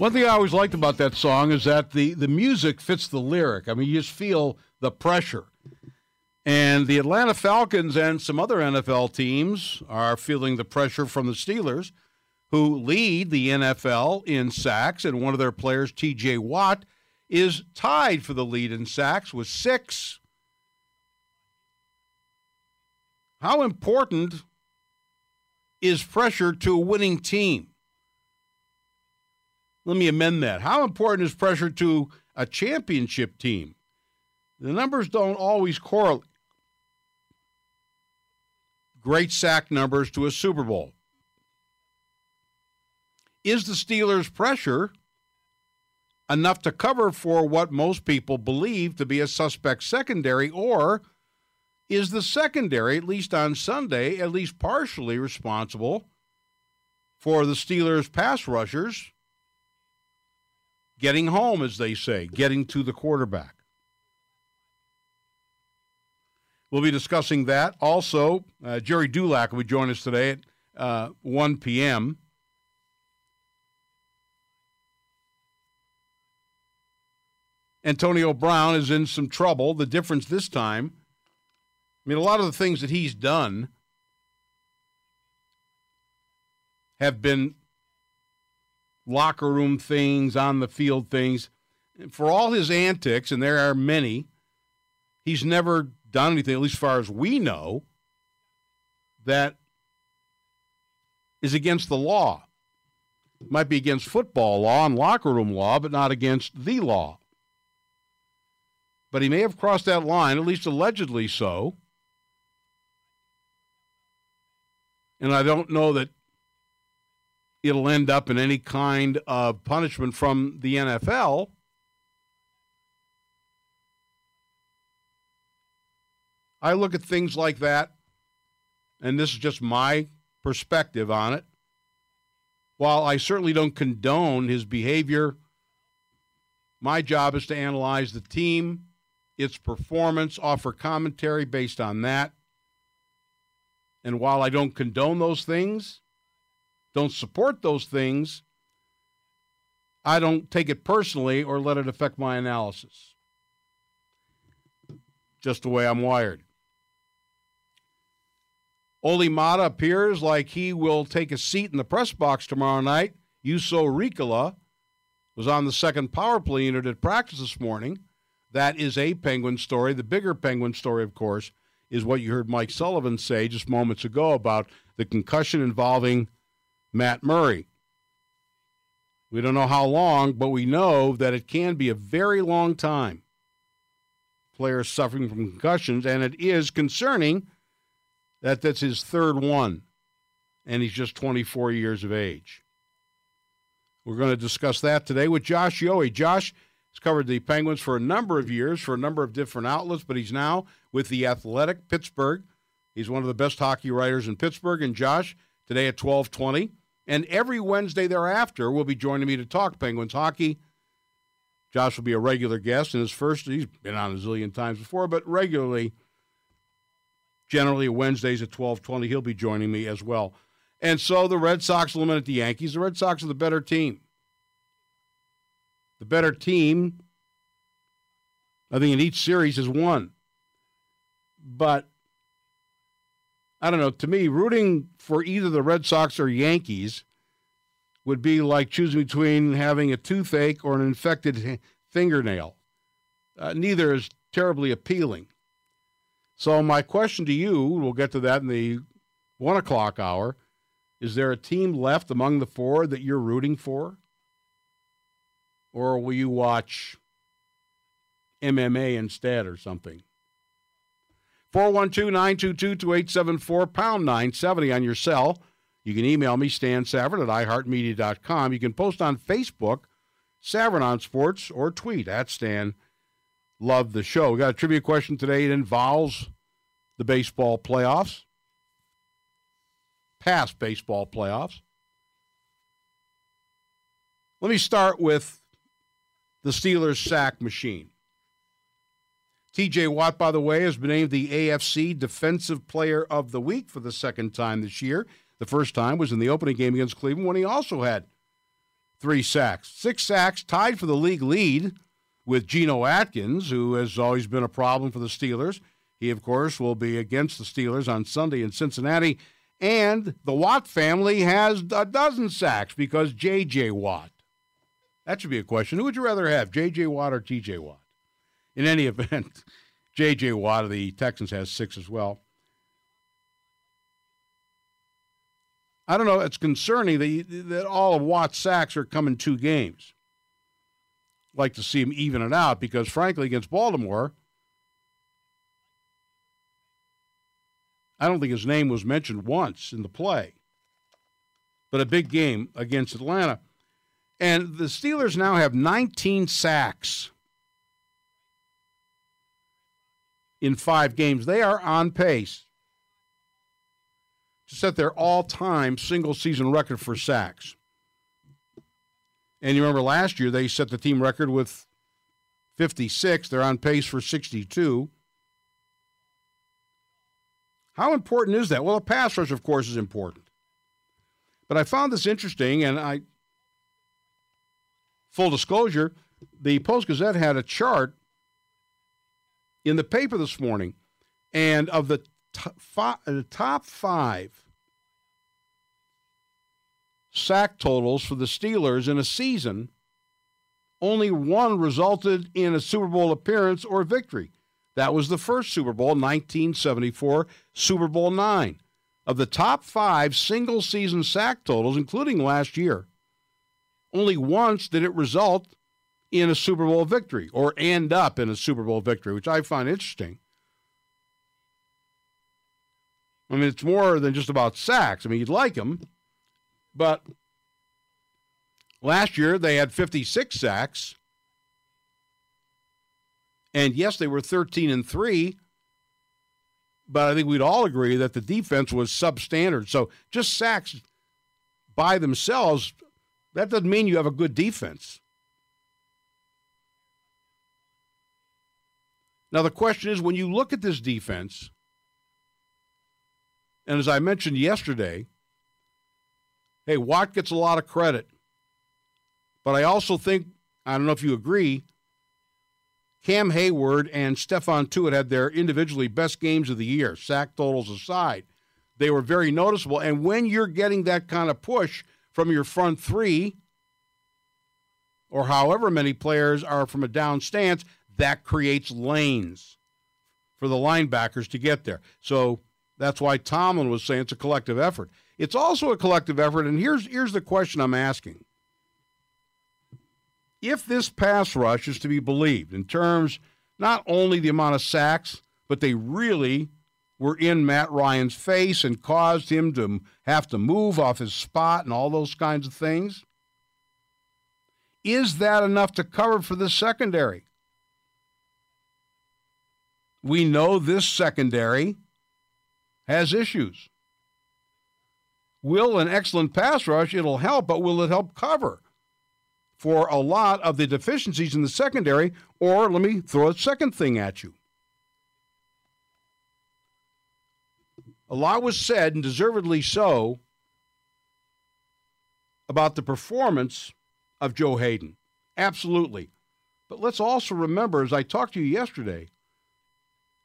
One thing I always liked about that song is that the, the music fits the lyric. I mean, you just feel the pressure. And the Atlanta Falcons and some other NFL teams are feeling the pressure from the Steelers, who lead the NFL in sacks, and one of their players, TJ Watt, is tied for the lead in sacks with six. How important is pressure to a winning team? Let me amend that. How important is pressure to a championship team? The numbers don't always correlate. Great sack numbers to a Super Bowl. Is the Steelers' pressure enough to cover for what most people believe to be a suspect secondary, or is the secondary, at least on Sunday, at least partially responsible for the Steelers' pass rushers getting home, as they say, getting to the quarterback? We'll be discussing that. Also, uh, Gerry Dulac will joining us today at uh, 1 p.m. Antonio Brown is in some trouble. The difference this time, I mean, a lot of the things that he's done have been locker room things, on the field things. For all his antics, and there are many, he's never done anything, at least as far as we know, that is against the law. It might be against football law and locker room law, but not against the law. But he may have crossed that line, at least allegedly so. And I don't know that it'll end up in any kind of punishment from the NFL. I look at things like that, and this is just my perspective on it. While I certainly don't condone his behavior, my job is to analyze the team, its performance, offer commentary based on that. And while I don't condone those things, don't support those things, I don't take it personally or let it affect my analysis. Just the way I'm wired. Olli Maatta appears like he will take a seat in the press box tomorrow night. Juuso Riikola was on the second power play unit at practice this morning. That is a Penguin story. The bigger Penguin story, of course, is what you heard Mike Sullivan say just moments ago about the concussion involving Matt Murray. We don't know how long, but we know that it can be a very long time. Players suffering from concussions, and it is concerning that that's his third one, and he's just 24 years of age. We're going to discuss that today with Josh Yohe. Josh has covered the Penguins for a number of years for a number of different outlets, but he's now with the Athletic Pittsburgh. He's one of the best hockey writers in Pittsburgh. And Josh, today at 1220, and every Wednesday thereafter, will be joining me to talk Penguins hockey. Josh will be a regular guest in his first, he's been on a zillion times before, but regularly – generally Wednesdays at 12:20. He'll be joining me as well. And so the Red Sox eliminate the Yankees. The Red Sox are the better team. The better team, I think, in each series has won. But I don't know. To me, rooting for either the Red Sox or Yankees would be like choosing between having a toothache or an infected fingernail. Uh, neither is terribly appealing. So, my question to you, we'll get to that in the one o'clock hour. Is there a team left among the four that you're rooting for? Or will you watch MMA instead or something? 412 922 2874, pound 970 on your cell. You can email me, Stan Savran at iHeartMedia.com. You can post on Facebook, Savran on Sports, or tweet at Stan love the show. We got a trivia question today. It involves the baseball playoffs, past baseball playoffs. Let me start with the Steelers sack machine. TJ Watt, by the way, has been named the AFC Defensive Player of the Week for the second time this year. The first time was in the opening game against Cleveland when he also had three sacks. Six sacks, tied for the league lead with Geno Atkins, who has always been a problem for the Steelers. He, of course, will be against the Steelers on Sunday in Cincinnati. And the Watt family has a dozen sacks because J.J. Watt. That should be a question. Who would you rather have, J.J. Watt or T.J. Watt? In any event, J.J. Watt of the Texans has six as well. I don't know. It's concerning that, that all of Watt's sacks are coming two games. Like to see him even it out because, frankly, against Baltimore, I don't think his name was mentioned once in the play. But a big game against Atlanta. And the Steelers now have 19 sacks in five games. They are on pace to set their all time single season record for sacks. And you remember last year they set the team record with 56. They're on pace for 62. How important is that? Well, a pass rush, of course, is important. But I found this interesting, and I, full disclosure, the Post Gazette had a chart in the paper this morning, and of the the uh, top five sack totals for the Steelers in a season, only one resulted in a Super Bowl appearance or victory. That was the first Super Bowl, 1974, Super Bowl nine. Of the top five single season sack totals, including last year, only once did it result in a Super Bowl victory or end up in a Super Bowl victory, which I find interesting. I mean, it's more than just about sacks. I mean, you'd like them, but last year they had 56 sacks. And yes, they were 13 and 3, but I think we'd all agree that the defense was substandard. So just sacks by themselves, that doesn't mean you have a good defense. Now, the question is when you look at this defense, and as I mentioned yesterday, hey, Watt gets a lot of credit. But I also think, I don't know if you agree, Cam Heyward and Stephon Tuitt had their individually best games of the year, sack totals aside. They were very noticeable. And when you're getting that kind of push from your front three, or however many players are from a down stance, that creates lanes for the linebackers to get there. So that's why Tomlin was saying it's a collective effort. It's also a collective effort, and here's here's the question I'm asking. If this pass rush is to be believed in terms not only the amount of sacks, but they really were in Matt Ryan's face and caused him to have to move off his spot and all those kinds of things. Is that enough to cover for the secondary? We know this secondary has issues. Will an excellent pass rush, it'll help, but will it help cover for a lot of the deficiencies in the secondary? Or let me throw a second thing at you. A lot was said, and deservedly so, about the performance of Joe Haden. Absolutely. But let's also remember, as I talked to you yesterday,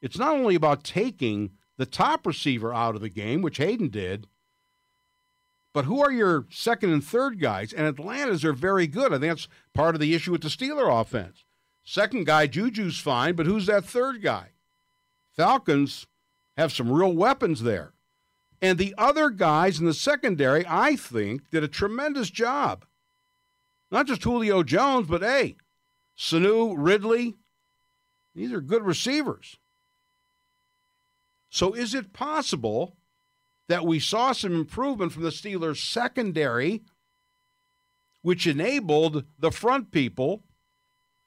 it's not only about taking the top receiver out of the game, which Haden did. But who are your second and third guys? And Atlanta's are very good. I think that's part of the issue with the Steeler offense. Second guy, Juju's fine, but who's that third guy? Falcons have some real weapons there. And the other guys in the secondary, I think, did a tremendous job. Not just Julio Jones, but hey, Sanu, Ridley, these are good receivers. So is it possible that we saw some improvement from the Steelers' secondary, which enabled the front people,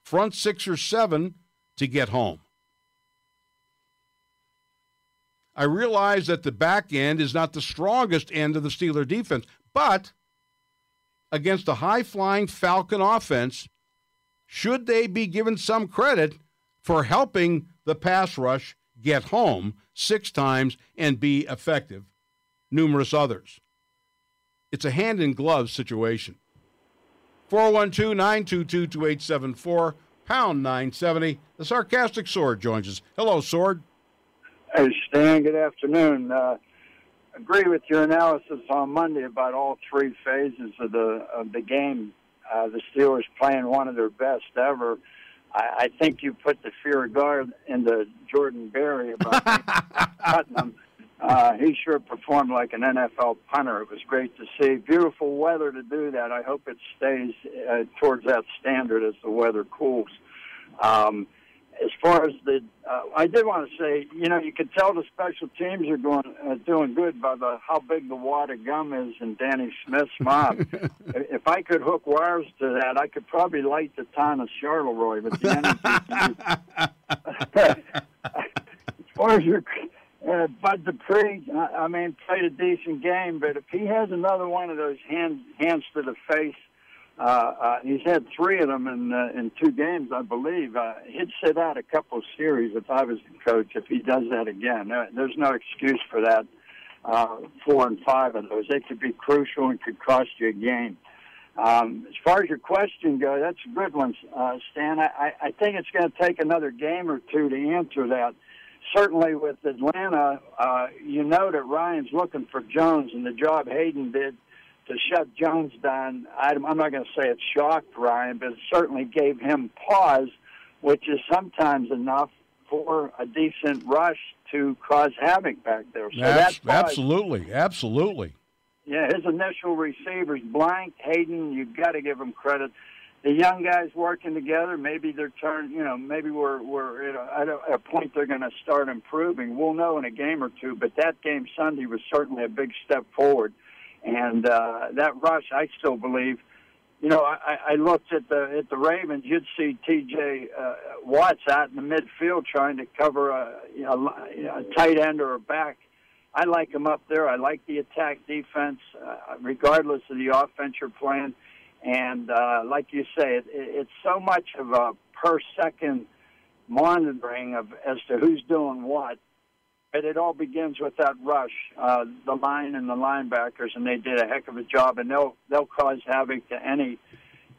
front six or seven, to get home? I realize that the back end is not the strongest end of the Steeler defense, but against a high flying Falcon offense, should they be given some credit for helping the pass rush get home six times and be effective, numerous others. It's a hand in glove situation. 412 922 2874, pound 970. The sarcastic Sword joins us. Hello, Sword. Hey, Stan. Good afternoon. Uh, agree with your analysis on Monday about all three phases of the of the game. Uh, the Steelers playing one of their best ever. I, I think you put the fear of God into Jordan Berry about cutting him. Uh, he sure performed like an NFL punter. It was great to see. Beautiful weather to do that. I hope it stays uh, towards that standard as the weather cools. Um, as far as the, uh, I did want to say, you know, you can tell the special teams are going uh, doing good by the how big the wad of gum is in Danny Smith's mouth. if I could hook wires to that, I could probably light the town of Charleroi. But the energy, as far as your uh, Bud Dupree, I, I mean, played a decent game, but if he has another one of those hand, hands to the face uh, uh, he's had three of them in uh, in two games, I believe. Uh, he'd sit out a couple of series if I was the coach. If he does that again, there's no excuse for that. Uh, four and five of those, they could be crucial and could cost you a game. Um, as far as your question goes, that's a good one, uh, Stan. I, I think it's going to take another game or two to answer that. Certainly with Atlanta, uh, you know that Ryan's looking for Jones, and the job Haden did to shut Jones down, I'm not going to say it shocked Ryan, but it certainly gave him pause, which is sometimes enough for a decent rush to cause havoc back there. So that's, absolutely, absolutely. Yeah, his initial receivers, Blank, Haden, you've got to give him credit. The young guys working together, maybe they're turn, you know, maybe we're we're at a, at a point they're going to start improving. We'll know in a game or two, but that game Sunday was certainly a big step forward. And uh, that rush, I still believe. You know, I, I looked at the at the Ravens. You'd see T.J. Uh, Watts out in the midfield trying to cover a, you know, a tight end or a back. I like him up there. I like the attack defense, uh, regardless of the offense you're playing. And uh, like you say, it, it's so much of a per second monitoring of as to who's doing what but it all begins with that rush, uh, the line and the linebackers, and they did a heck of a job, and they'll they'll cause havoc to any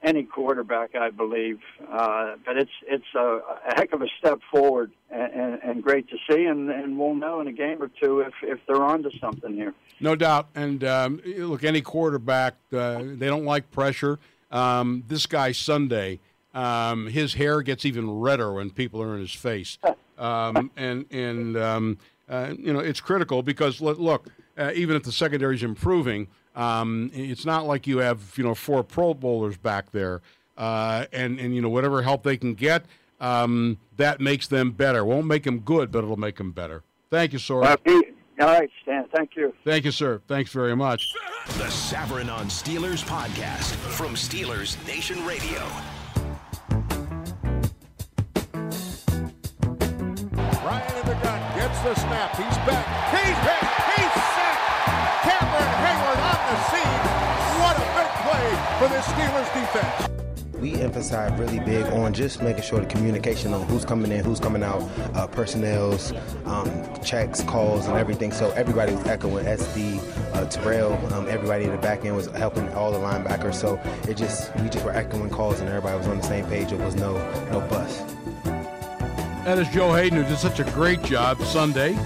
any quarterback, I believe. Uh, but it's it's a, a heck of a step forward, and, and, and great to see, and, and we'll know in a game or two if if they're onto something here. No doubt, and um, look, any quarterback, uh, they don't like pressure. Um, this guy Sunday, um, his hair gets even redder when people are in his face, um, and and um, uh, you know, it's critical because look, uh, even if the secondary is improving, um, it's not like you have you know four Pro Bowlers back there, uh, and and you know whatever help they can get, um, that makes them better. Won't make them good, but it'll make them better. Thank you, Sword. all right, Stan. Thank you. Thank you, sir. Thanks very much. The Savran on Steelers podcast from Steelers Nation Radio. The snap. He's back. He's hit. He's sacked. Cameron Heyward on the scene. What a big play for this Steelers defense we emphasize really big on just making sure the communication on who's coming in, who's coming out, uh, personnel's, um, checks, calls, and everything. So everybody was echoing SD, uh, Terrell, um, everybody in the back end was helping all the linebackers. So it just we just were echoing calls, and everybody was on the same page. It was no no bust. That is Joe Haden, who did such a great job Sunday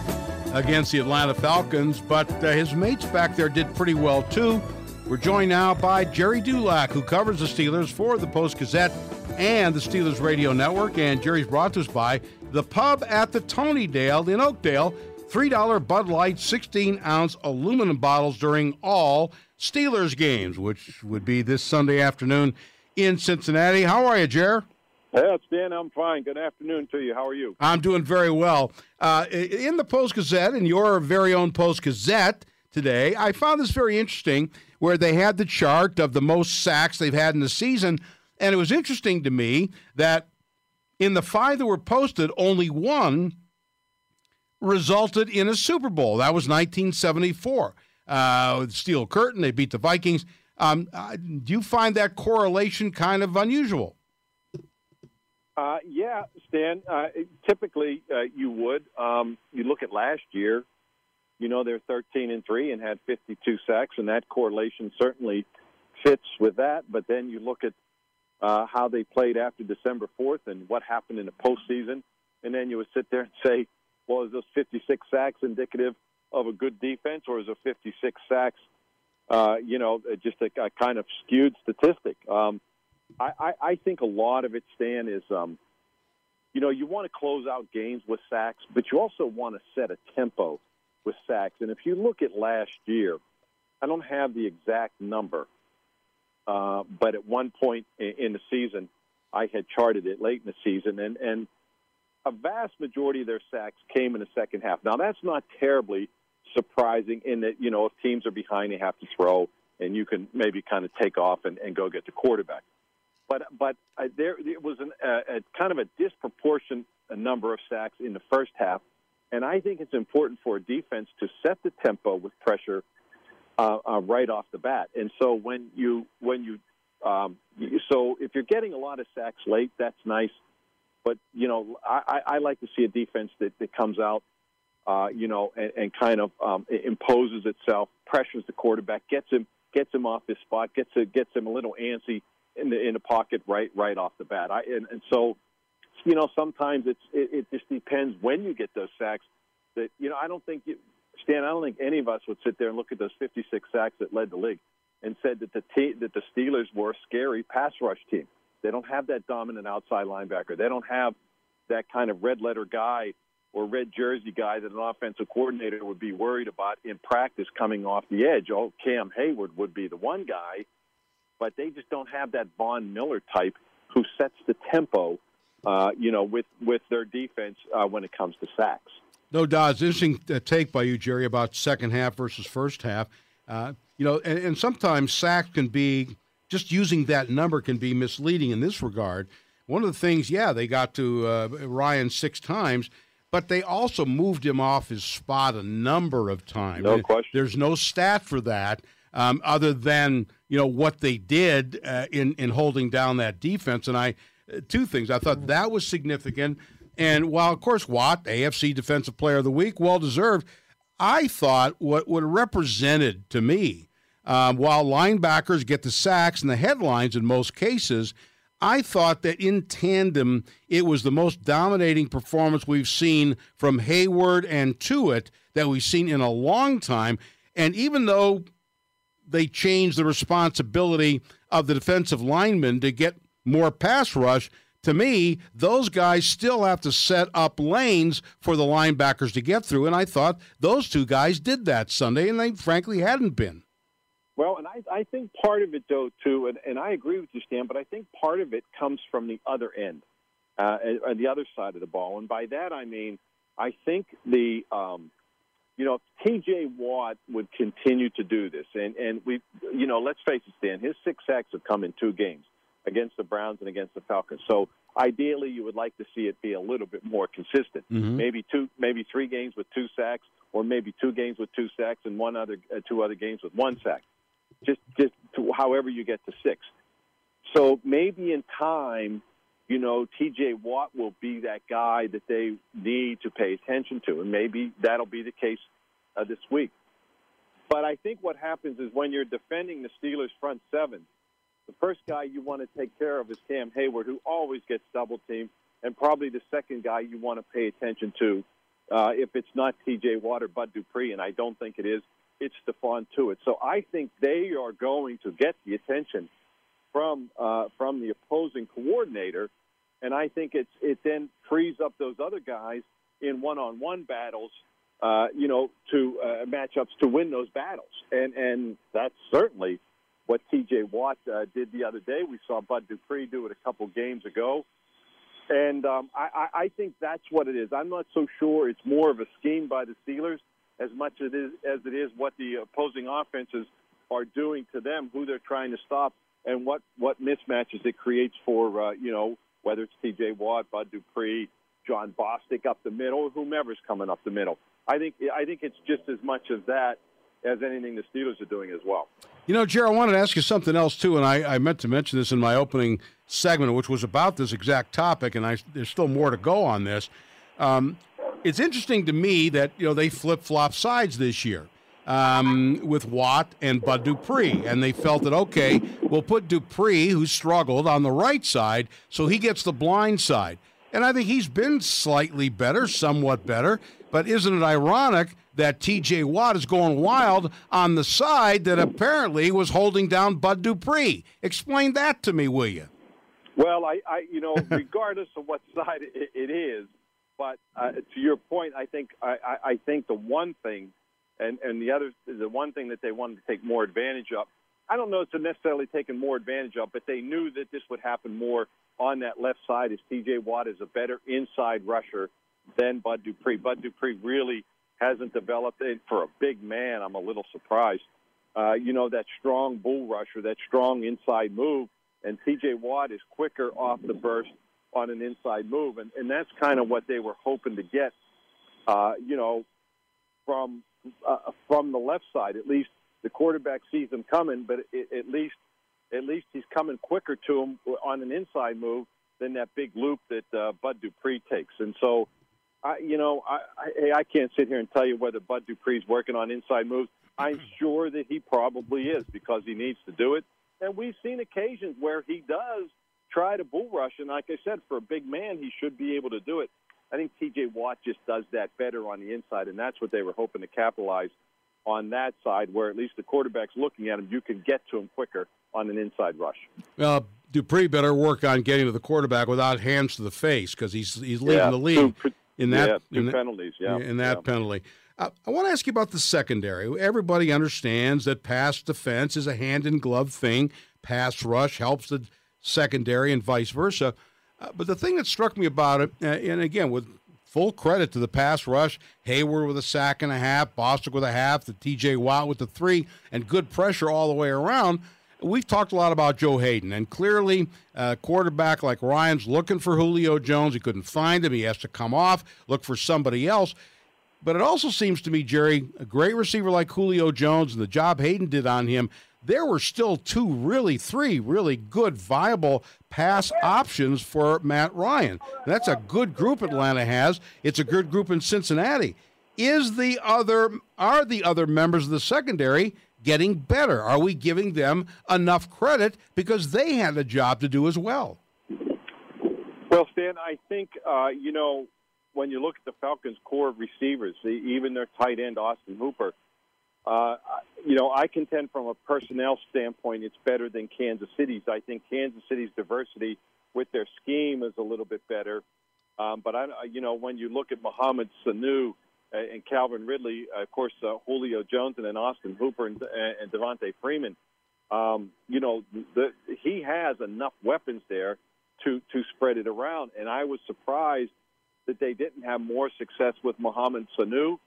against the Atlanta Falcons, but uh, his mates back there did pretty well too. We're joined now by Gerry Dulac, who covers the Steelers for the Post Gazette and the Steelers Radio Network. And Gerry's brought to us by the pub at the Tony Dale in Oakdale. $3 Bud Light 16 ounce aluminum bottles during all Steelers games, which would be this Sunday afternoon in Cincinnati. How are you, Jer? Yeah, Dan, I'm fine. Good afternoon to you. How are you? I'm doing very well. Uh, in the Post Gazette, in your very own Post Gazette today, I found this very interesting where they had the chart of the most sacks they've had in the season. And it was interesting to me that in the five that were posted, only one resulted in a Super Bowl. That was 1974. Uh, Steel Curtain, they beat the Vikings. Um, uh, do you find that correlation kind of unusual? Uh, yeah, Stan. Uh, typically, uh, you would. Um, you look at last year. You know they're 13 and three and had 52 sacks, and that correlation certainly fits with that. But then you look at uh, how they played after December 4th and what happened in the postseason, and then you would sit there and say, well, is those 56 sacks indicative of a good defense, or is a 56 sacks, uh, you know, just a, a kind of skewed statistic? Um, I, I, think a lot of it, Stan, is, um, you know, you want to close out games with sacks, but you also want to set a tempo with sacks. And if you look at last year, I don't have the exact number, uh, but at one point in, in the season, I had charted it late in the season, and, and a vast majority of their sacks came in the second half. Now, that's not terribly surprising in that, you know, if teams are behind, they have to throw, and you can maybe kind of take off and, and go get the quarterback. But but uh, there it was an, uh, a kind of a disproportionate number of sacks in the first half, and I think it's important for a defense to set the tempo with pressure uh, uh, right off the bat. And so when you when you um, so if you're getting a lot of sacks late, that's nice. But you know, I, I like to see a defense that, that comes out, uh, you know, and, and kind of um, imposes itself, pressures the quarterback, gets him gets him off his spot, gets a, gets him a little antsy in the in the pocket right right off the bat. I and, and so, you know, sometimes it's it, it just depends when you get those sacks. That you know, I don't think you, Stan. I don't think any of us would sit there and look at those 56 sacks that led the league and said that the te- that the Steelers were a scary pass rush team. They don't have that dominant outside linebacker. They don't have that kind of red letter guy or red jersey guy that an offensive coordinator would be worried about in practice coming off the edge. Oh, Cam Heyward would be the one guy, but they just don't have that Von Miller type who sets the tempo, uh, you know, with with their defense uh, when it comes to sacks. No it's interesting uh, take by you, Gerry, about second half versus first half. Uh, you know, and, and sometimes sacks can be just using that number can be misleading in this regard. One of the things, yeah, they got to uh, Ryan six times, but they also moved him off his spot a number of times. No question. There's no stat for that um, other than you know what they did uh, in in holding down that defense. And I, uh, two things, I thought that was significant. And while of course Watt, AFC Defensive Player of the Week, well deserved, I thought what what represented to me um, while linebackers get the sacks and the headlines in most cases, I thought that in tandem, it was the most dominating performance we've seen from Heyward and Tuitt that we've seen in a long time. And even though they changed the responsibility of the defensive linemen to get more pass rush, to me, those guys still have to set up lanes for the linebackers to get through. And I thought those two guys did that Sunday, and they frankly hadn't been. Well, and I, I think part of it, though, too, and, and I agree with you, Stan, but I think part of it comes from the other end, uh, and the other side of the ball. And by that, I mean, I think the, um, you know, T.J. Watt would continue to do this. And, and we, you know, let's face it, Stan, his six sacks have come in two games against the Browns and against the Falcons. So ideally, you would like to see it be a little bit more consistent. Mm-hmm. Maybe two, maybe three games with two sacks, or maybe two games with two sacks and one other, uh, two other games with one sack just just to however you get to six. So maybe in time, you know, T.J. Watt will be that guy that they need to pay attention to, and maybe that'll be the case uh, this week. But I think what happens is when you're defending the Steelers' front seven, the first guy you want to take care of is Cam Heyward, who always gets double teamed, and probably the second guy you want to pay attention to, uh, if it's not T.J. Watt or Bud Dupree, and I don't think it is, it's Stephon Tuitt. So I think they are going to get the attention from uh, from the opposing coordinator, and I think it's it then frees up those other guys in one-on-one battles, uh, you know, to uh, matchups to win those battles, and and that's certainly what T.J. Watt uh, did the other day. We saw Bud Dupree do it a couple games ago. And um, I, I think that's what it is. I'm not so sure it's more of a scheme by the Steelers as much it is, as it is what the opposing offenses are doing to them, who they're trying to stop, and what what mismatches it creates for uh, you know whether it's T.J. Watt, Bud Dupree, Jon Bostic up the middle, whomever's coming up the middle. I think I think it's just as much of that as anything the Steelers are doing as well. You know, Gerry, I wanted to ask you something else too, and I, I meant to mention this in my opening segment, which was about this exact topic, and I, there's still more to go on this. Um, it's interesting to me that you know they flip flop sides this year. Um, with Watt and Bud Dupree, and they felt that okay, we'll put Dupree, who struggled, on the right side, so he gets the blind side. And I think he's been slightly better, somewhat better. But isn't it ironic that T.J. Watt is going wild on the side that apparently was holding down Bud Dupree? Explain that to me, will you? Well, I, I you know, regardless of what side it, it is, but uh, to your point, I think I, I think the one thing, and and the other, the one thing that they wanted to take more advantage of. I don't know if they're necessarily taking more advantage of, but they knew that this would happen more on that left side. Is T.J. Watt is a better inside rusher than Bud Dupree. Bud Dupree really hasn't developed it for a big man. I'm a little surprised. Uh, you know that strong bull rusher, that strong inside move and T.J. Watt is quicker off the burst on an inside move, and, and that's kind of what they were hoping to get. Uh, you know, from uh, from the left side, at least the quarterback sees him coming, but it, at least at least he's coming quicker to him on an inside move than that big loop that uh, Bud Dupree takes. And so, I, you know, I, I, I can't sit here and tell you whether Bud Dupree's working on inside moves. I'm sure that he probably is because he needs to do it. And we've seen occasions where he does try to bull rush. And like I said, for a big man, he should be able to do it. I think TJ Watt just does that better on the inside, and that's what they were hoping to capitalize on that side, where at least the quarterback's looking at him, you can get to him quicker on an inside rush. Uh, Dupree better work on getting to the quarterback without hands to the face because he's he's leading yeah, the league two, in that yeah, in penalties. Yeah, in that yeah. penalty. Uh, I want to ask you about the secondary. Everybody understands that pass defense is a hand in glove thing. Pass rush helps the secondary and vice versa. Uh, but the thing that struck me about it, uh, and again, with full credit to the pass rush, Heyward with a sack and a half, Bostic with a half, the TJ Watt with the three, and good pressure all the way around. We've talked a lot about Joe Haden, and clearly, a uh, quarterback like Ryan's looking for Julio Jones. He couldn't find him. He has to come off, look for somebody else. But it also seems to me, Gerry, a great receiver like Julio Jones and the job Haden did on him, there were still two, really three, really good, viable pass options for Matt Ryan. That's a good group Atlanta has. It's a good group in Cincinnati. Is the other are the other members of the secondary getting better? Are we giving them enough credit because they had a job to do as well? Well, Stan, I think uh, you know when you look at the Falcons' corps of receivers, even their tight end Austin Hooper uh, you know, I contend from a personnel standpoint, it's better than Kansas City's. I think Kansas City's diversity with their scheme is a little bit better. Um, but I, you know, when you look at Mohamed Sanu and Calvin Ridley, of course, uh, Julio Jones, and then Austin Hooper and, and Devonta Freeman, um, you know, the, he has enough weapons there to to spread it around. And I was surprised that they didn't have more success with Mohamed Sanu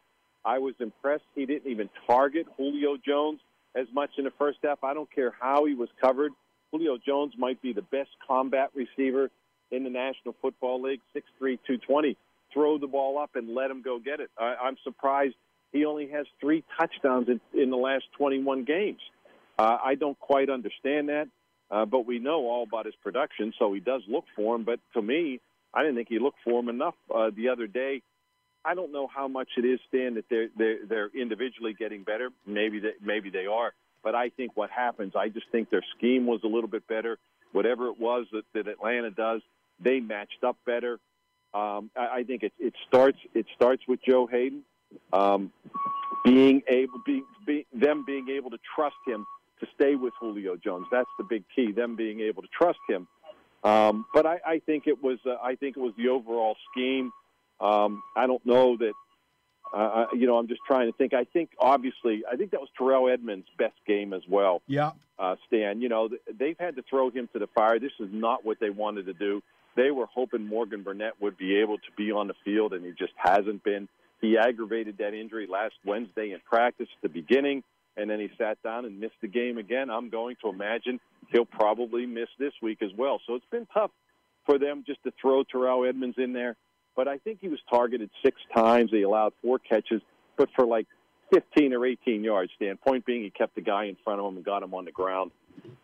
I was impressed. He didn't even target Julio Jones as much in the first half. I don't care how he was covered. Julio Jones might be the best combat receiver in the National Football League, 6'3", 220. Throw the ball up and let him go get it. I, I'm surprised he only has three touchdowns in, in the last 21 games. Uh, I don't quite understand that, uh, but we know all about his production, so he does look for him. But to me, I didn't think he looked for him enough uh, the other day I don't know how much it is, Stan, that they're they're, they're individually getting better. Maybe they maybe they are, but I think what happens, I just think their scheme was a little bit better. Whatever it was that, that Atlanta does, they matched up better. Um, I, I think it, it starts it starts with Joe Haden um, being able be, be, them being able to trust him to stay with Julio Jones. That's the big key. Them being able to trust him. Um, but I, I think it was uh, I think it was the overall scheme. Um, I don't know that. Uh, you know, I'm just trying to think. I think obviously, I think that was Terrell Edmunds' best game as well. Yeah, uh, Stan. You know, they've had to throw him to the fire. This is not what they wanted to do. They were hoping Morgan Burnett would be able to be on the field, and he just hasn't been. He aggravated that injury last Wednesday in practice at the beginning, and then he sat down and missed the game again. I'm going to imagine he'll probably miss this week as well. So it's been tough for them just to throw Terrell Edmunds in there but I think he was targeted six times. He allowed four catches, but for like 15 or 18 yards. Stan. Point being, he kept the guy in front of him and got him on the ground.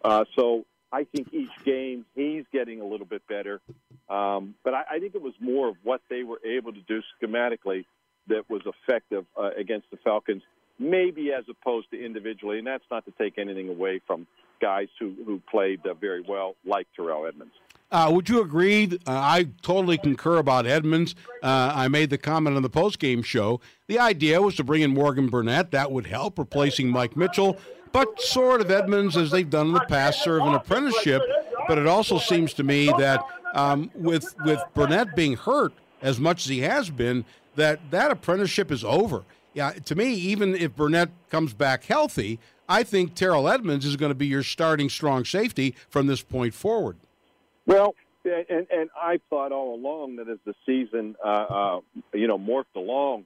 Uh, so I think each game he's getting a little bit better. Um, but I, I think it was more of what they were able to do schematically that was effective uh, against the Falcons. maybe as opposed to individually, and that's not to take anything away from guys who who played uh, very well, like Terrell Edmunds. Uh, would you agree? Uh, I totally concur about Edmunds. Uh, I made the comment on the postgame show. The idea was to bring in Morgan Burnett. That would help, replacing Mike Mitchell. But sort of Edmunds, as they've done in the past, serve an apprenticeship. But it also seems to me that um, with with Burnett being hurt as much as he has been, that that apprenticeship is over. Yeah, to me, even if Burnett comes back healthy, I think Terrell Edmunds is going to be your starting strong safety from this point forward. Well, and and I thought all along that as the season, uh, uh, you know, morphed along,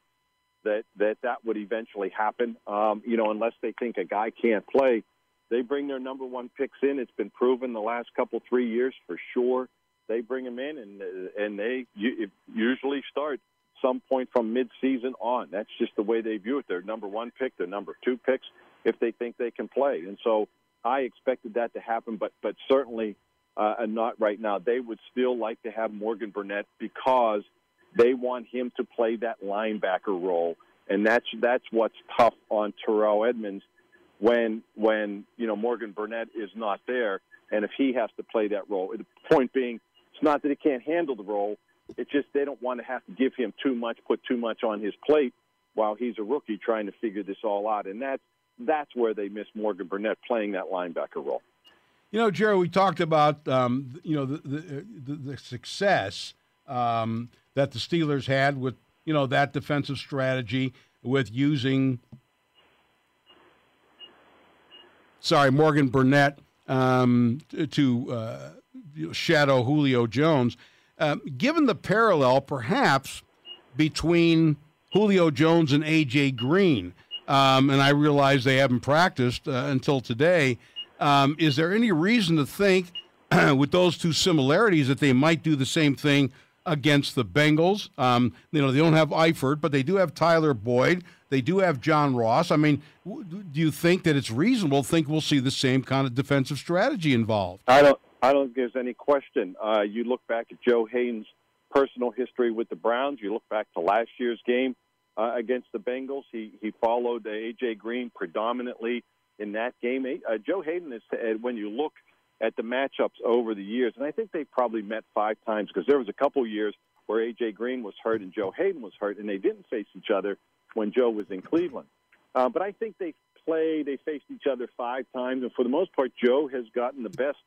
that that that would eventually happen. Um, you know, unless they think a guy can't play, they bring their number one picks in. It's been proven the last couple three years for sure. They bring them in, and and they usually start some point from mid-season on. That's just the way they view it. Their number one pick, their number two picks, if they think they can play. And so I expected that to happen, but but certainly uh, and not right now. They would still like to have Morgan Burnett because they want him to play that linebacker role, and that's that's what's tough on Terrell Edmunds when when you know Morgan Burnett is not there, and if he has to play that role. The point being, it's not that he can't handle the role. It's just they don't want to have to give him too much, put too much on his plate while he's a rookie trying to figure this all out, and that's that's where they miss Morgan Burnett playing that linebacker role. You know, Gerry, we talked about um, you know the the, the success um, that the Steelers had with you know that defensive strategy with using sorry Morgan Burnett um, to uh, shadow Julio Jones. Um, given the parallel, perhaps between Julio Jones and AJ Green, um, and I realize they haven't practiced uh, until today. Um, is there any reason to think, with those two similarities, that they might do the same thing against the Bengals? Um, you know, they don't have Eifert, but they do have Tyler Boyd. They do have John Ross. I mean, do you think that it's reasonable to think we'll see the same kind of defensive strategy involved? I don't. I don't think there's any question. Uh, you look back at Joe Haden's personal history with the Browns. You look back to last year's game uh, against the Bengals. He he followed AJ Green predominantly in that game. Uh, Joe Haden is, when you look at the matchups over the years, and I think they probably met five times because there was a couple years where A.J. Green was hurt and Joe Haden was hurt, and they didn't face each other when Joe was in Cleveland. Uh, but I think they played, they faced each other five times, and for the most part, Joe has gotten the best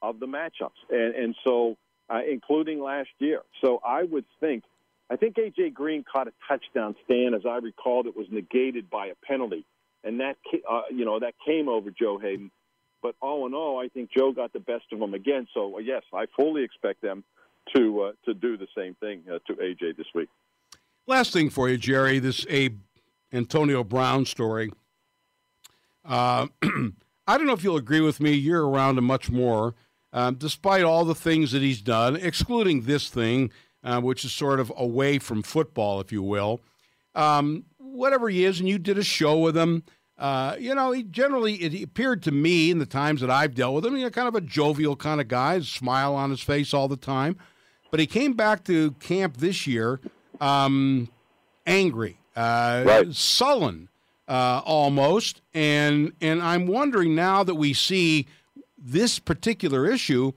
of the matchups, and, and so uh, including last year. So I would think, I think A.J. Green caught a touchdown Stan, as I recalled, it was negated by a penalty and that uh, you know that came over Joe Haden. But all in all, I think Joe got the best of him again. So uh, yes, I fully expect them to uh, to do the same thing uh, to AJ this week. Last thing for you, Gerry, this Abe Antonio Brown story. Uh, I don't know if you'll agree with me. You're around him much more, um, despite all the things that he's done, excluding this thing, uh, which is sort of away from football, if you will. Um, whatever he is, and you did a show with him. Uh, you know, he generally it appeared to me in the times that I've dealt with him, you know, kind of a jovial kind of guy, smile on his face all the time. But he came back to camp this year, um, angry, uh, right. sullen, uh, almost, and and I'm wondering now that we see this particular issue,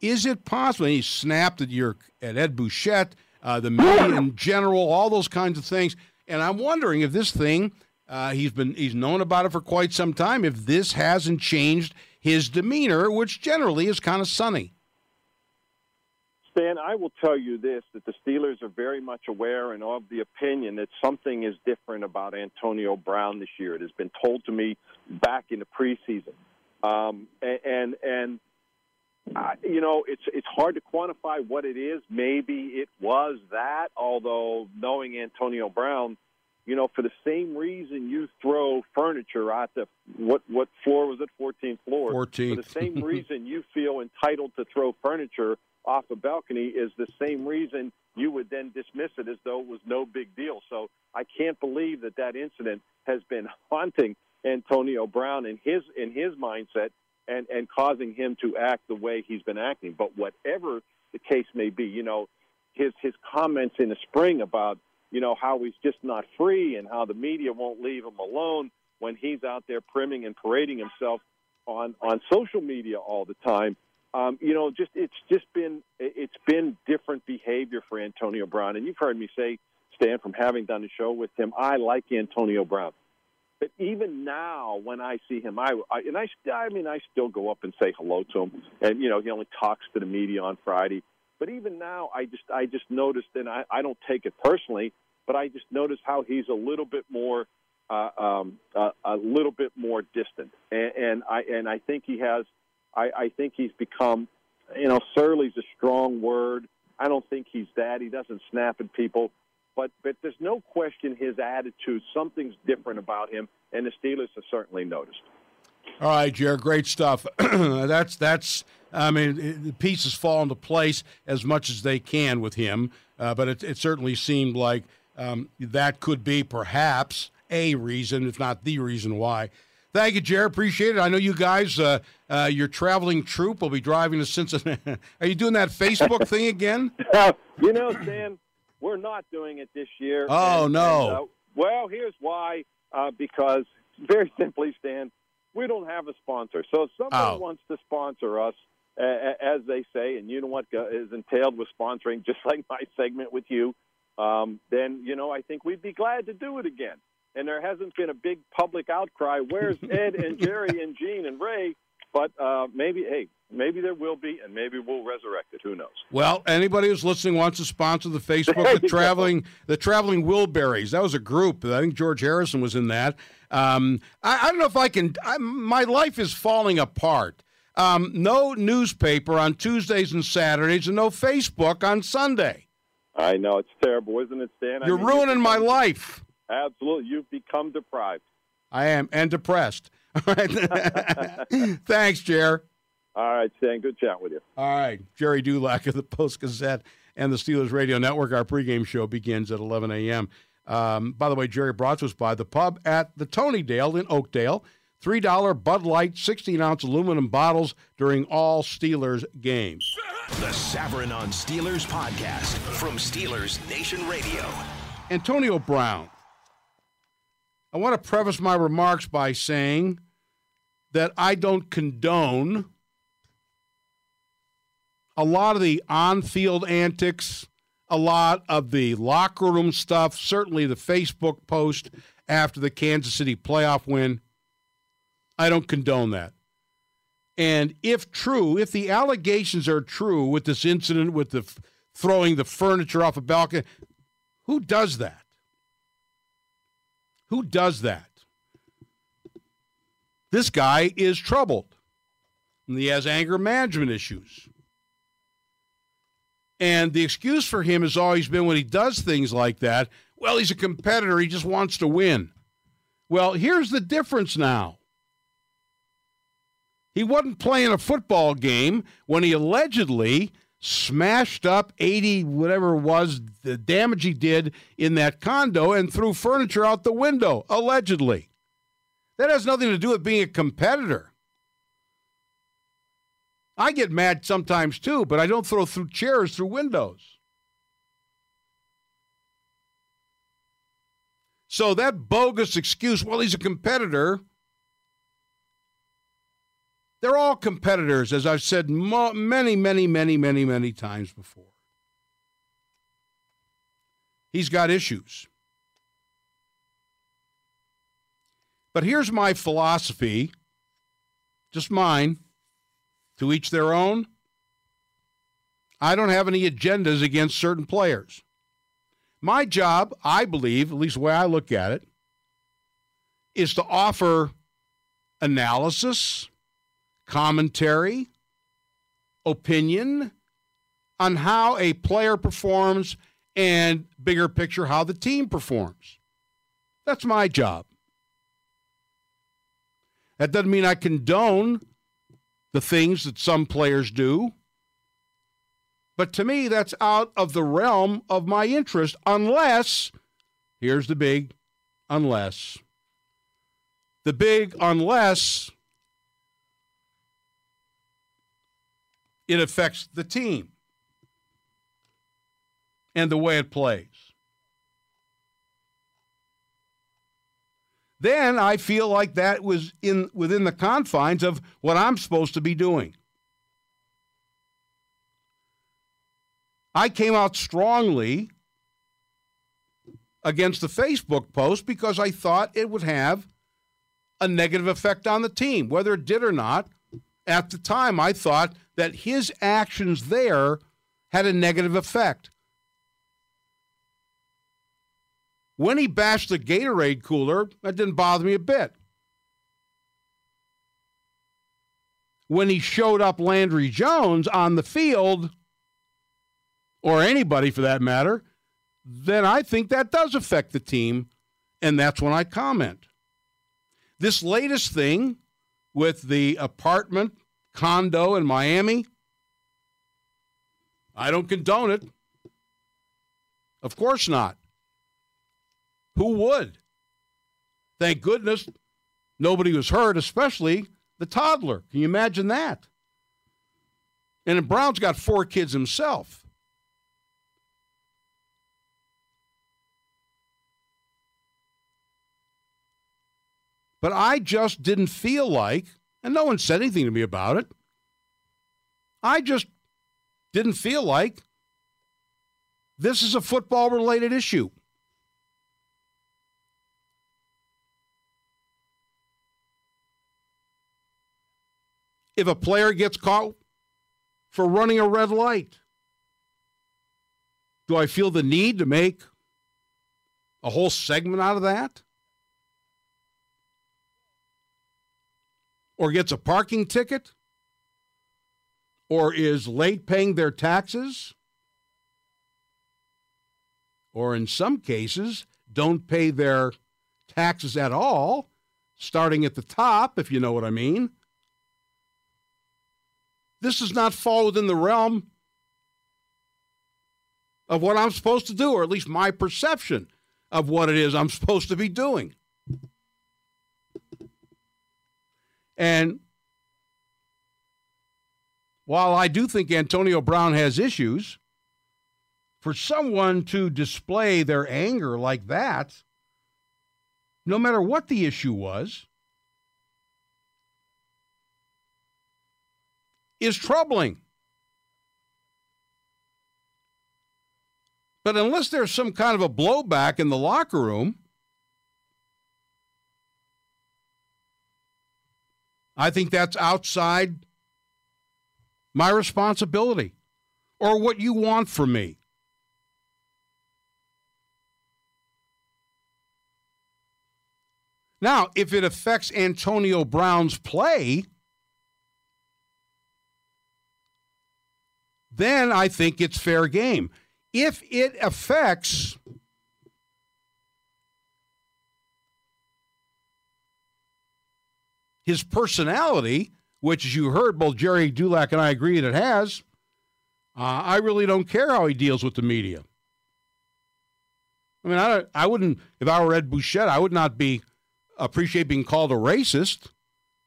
is it possible? he snapped at your at Ed Bouchette, uh, the media in general, all those kinds of things and I'm wondering if this thing, uh, he's been he's known about it for quite some time. If this hasn't changed his demeanor, which generally is kind of sunny. Stan, I will tell you this: that the Steelers are very much aware and of the opinion that something is different about Antonio Brown this year. It has been told to me back in the preseason, um, and and uh, you know, it's it's hard to quantify what it is. Maybe it was that. Although knowing Antonio Brown, you know, for the same reason you throw furniture out the what what floor was it? 14th floor. 14th. For the same reason you feel entitled to throw furniture off a balcony is the same reason you would then dismiss it as though it was no big deal. So I can't believe that that incident has been haunting Antonio Brown in his in his mindset and and causing him to act the way he's been acting. But whatever the case may be, you know, his his comments in the spring about you know, how he's just not free and how the media won't leave him alone when he's out there priming and parading himself on on social media all the time. Um, you know, just it's just been it's been different behavior for Antonio Brown, and you've heard me say, Stan, from having done a show with him, I like Antonio Brown. But even now, when I see him, I, I and I, I mean, I still go up and say hello to him, and you know, he only talks to the media on Friday. But even now, I just, I just noticed, and I, I don't take it personally, but I just noticed how he's a little bit more, uh, um, uh, a little bit more distant, and, and I, and I think he has, I, I think he's become, you know, surly's a strong word. I don't think he's that. He doesn't snap at people but but there's no question his attitude. Something's different about him, and the Steelers have certainly noticed. All right, Jared, great stuff. that's that's. I mean, the pieces fall into place as much as they can with him, uh, but it, it, certainly seemed like um, that could be perhaps a reason, if not the reason why. Thank you, Jared. Appreciate it. I know you guys, uh, uh, your traveling troupe will be driving to Cincinnati. Are you doing that Facebook thing again? you know, Stan, we're not doing it this year. Oh and, no! And, uh, well, here's why. Uh, because very simply, Stan, we don't have a sponsor. So if somebody oh. wants to sponsor us, uh, as they say, and you know what is entailed with sponsoring, just like my segment with you, um, then you know I think we'd be glad to do it again. And there hasn't been a big public outcry. Where's Ed and Gerry and Gene and Ray? But uh, maybe, hey, maybe there will be, and maybe we'll resurrect it. Who knows? Well, anybody who's listening wants to sponsor the Facebook, the traveling, the traveling Wilburys. That was a group. I think George Harrison was in that. Um, I, I, don't know if I can. I, my life is falling apart. Um, no newspaper on Tuesdays and Saturdays, and no Facebook on Sunday. I know it's terrible, isn't it, Stan? You're I mean, ruining my life. Absolutely, you've become deprived. I am, and depressed. Thanks, Jer. All right, Stan. Good chat with you. All right. Gerry Dulac of the Post Gazette and the Steelers Radio Network. Our pregame show begins at 11 a.m. Um, by the way, Gerry brought us by the pub at the Tony Dale in Oakdale. $3 Bud Light 16 ounce aluminum bottles during all Steelers games. The Savran on Steelers podcast from Steelers Nation Radio. Antonio Brown. I want to preface my remarks by saying that I don't condone a lot of the on field antics, a lot of the locker room stuff, certainly the Facebook post after the Kansas City playoff win. I don't condone that. And if true, if the allegations are true with this incident with the f- throwing the furniture off a balcony, who does that? Who does that? This guy is troubled. And he has anger management issues. And the excuse for him has always been when he does things like that, well, he's a competitor. He just wants to win. Well, here's the difference now. He wasn't playing a football game when he allegedly smashed up 80, whatever it was, the damage he did in that condo and threw furniture out the window, allegedly. That has nothing to do with being a competitor. I get mad sometimes too, but I don't throw through chairs through windows. So that bogus excuse, well, he's a competitor. They're all competitors, as I've said mo- many, many, many, many, many times before. He's got issues. But here's my philosophy, just mine. To each their own. I don't have any agendas against certain players. My job, I believe, at least the way I look at it, is to offer analysis, commentary, opinion on how a player performs and bigger picture how the team performs. That's my job. That doesn't mean I condone the things that some players do. But to me, that's out of the realm of my interest, unless, here's the big unless. The big unless it affects the team and the way it plays. Then I feel like that was in within the confines of what I'm supposed to be doing. I came out strongly against the Facebook post because I thought it would have a negative effect on the team. Whether it did or not, at the time, I thought that his actions there had a negative effect. When he bashed the Gatorade cooler, that didn't bother me a bit. When he showed up Landry Jones on the field, or anybody for that matter, then I think that does affect the team, and that's when I comment. This latest thing with the apartment condo in Miami, I don't condone it. Of course not. Who would? Thank goodness nobody was hurt, especially the toddler. Can you imagine that? And Brown's got four kids himself. But I just didn't feel like, and no one said anything to me about it. I just didn't feel like this is a football related issue. If a player gets caught for running a red light, do I feel the need to make a whole segment out of that? or gets a parking ticket or is late paying their taxes or in some cases don't pay their taxes at all, starting at the top, if you know what I mean. This does not fall within the realm of what I'm supposed to do, or at least my perception of what it is I'm supposed to be doing. And while I do think Antonio Brown has issues, for someone to display their anger like that, no matter what the issue was, is troubling. But unless there's some kind of a blowback in the locker room, I think that's outside my responsibility or what you want from me. Now, if it affects Antonio Brown's play, then I think it's fair game. If it affects his personality, which, as you heard, both Gerry Dulac and I agree that it has, uh, I really don't care how he deals with the media. I mean, I, I wouldn't, if I were Ed Bouchette, I would not be appreciate being called a racist.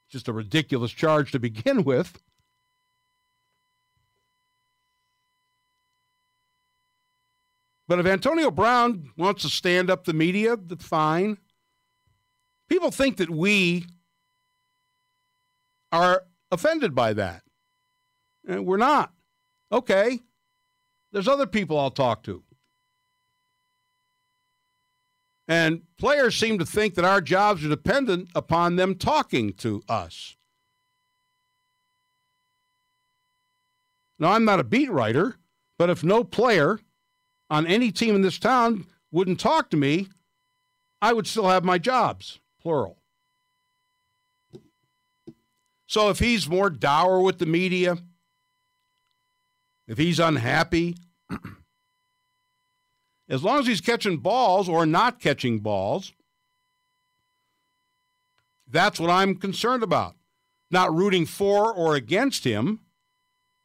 Just a ridiculous charge to begin with. But if Antonio Brown wants to stand up the media, that's fine. People think that we are offended by that. And we're not. Okay. There's other people I'll talk to. And players seem to think that our jobs are dependent upon them talking to us. Now, I'm not a beat writer, but if no player on any team in this town wouldn't talk to me, I would still have my jobs, plural. So if he's more dour with the media, if he's unhappy, as long as he's catching balls or not catching balls, that's what I'm concerned about. Not rooting for or against him,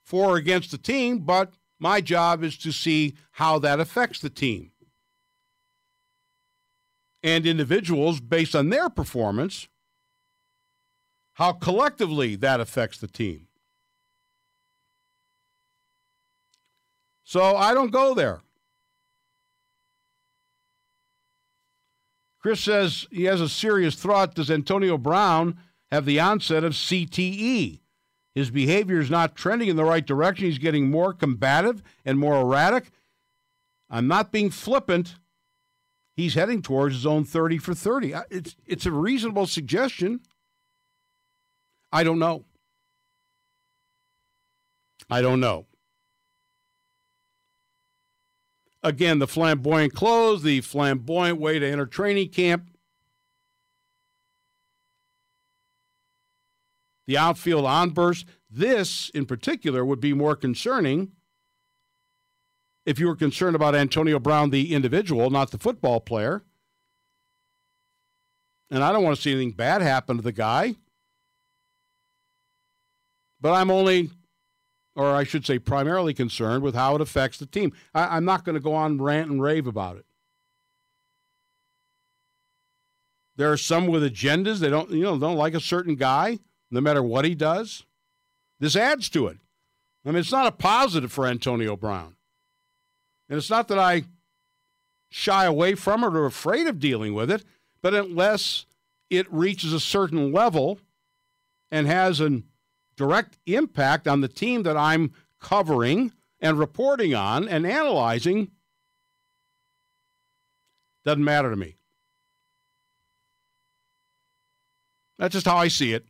for or against the team, but my job is to see how that affects the team and individuals based on their performance how collectively that affects the team. So I don't go there. Chris says he has a serious thought. Does Antonio Brown have the onset of CTE? His behavior is not trending in the right direction. He's getting more combative and more erratic. I'm not being flippant. He's heading towards his own 30 for 30. It's, it's a reasonable suggestion. I don't know. I don't know. Again, the flamboyant clothes, the flamboyant way to enter training camp. The outfield onburst. This, in particular, would be more concerning if you were concerned about Antonio Brown, the individual, not the football player. And I don't want to see anything bad happen to the guy. But I'm only or I should say, primarily concerned with how it affects the team. I, am not going to go on rant and rave about it. There are some with agendas. They don't, you know, don't like a certain guy, no matter what he does. This adds to it. I mean, it's not a positive for Antonio Brown. And it's not that I shy away from it or afraid of dealing with it, but unless it reaches a certain level and has a direct impact on the team that I'm covering and reporting on and analyzing doesn't matter to me. That's just how I see it.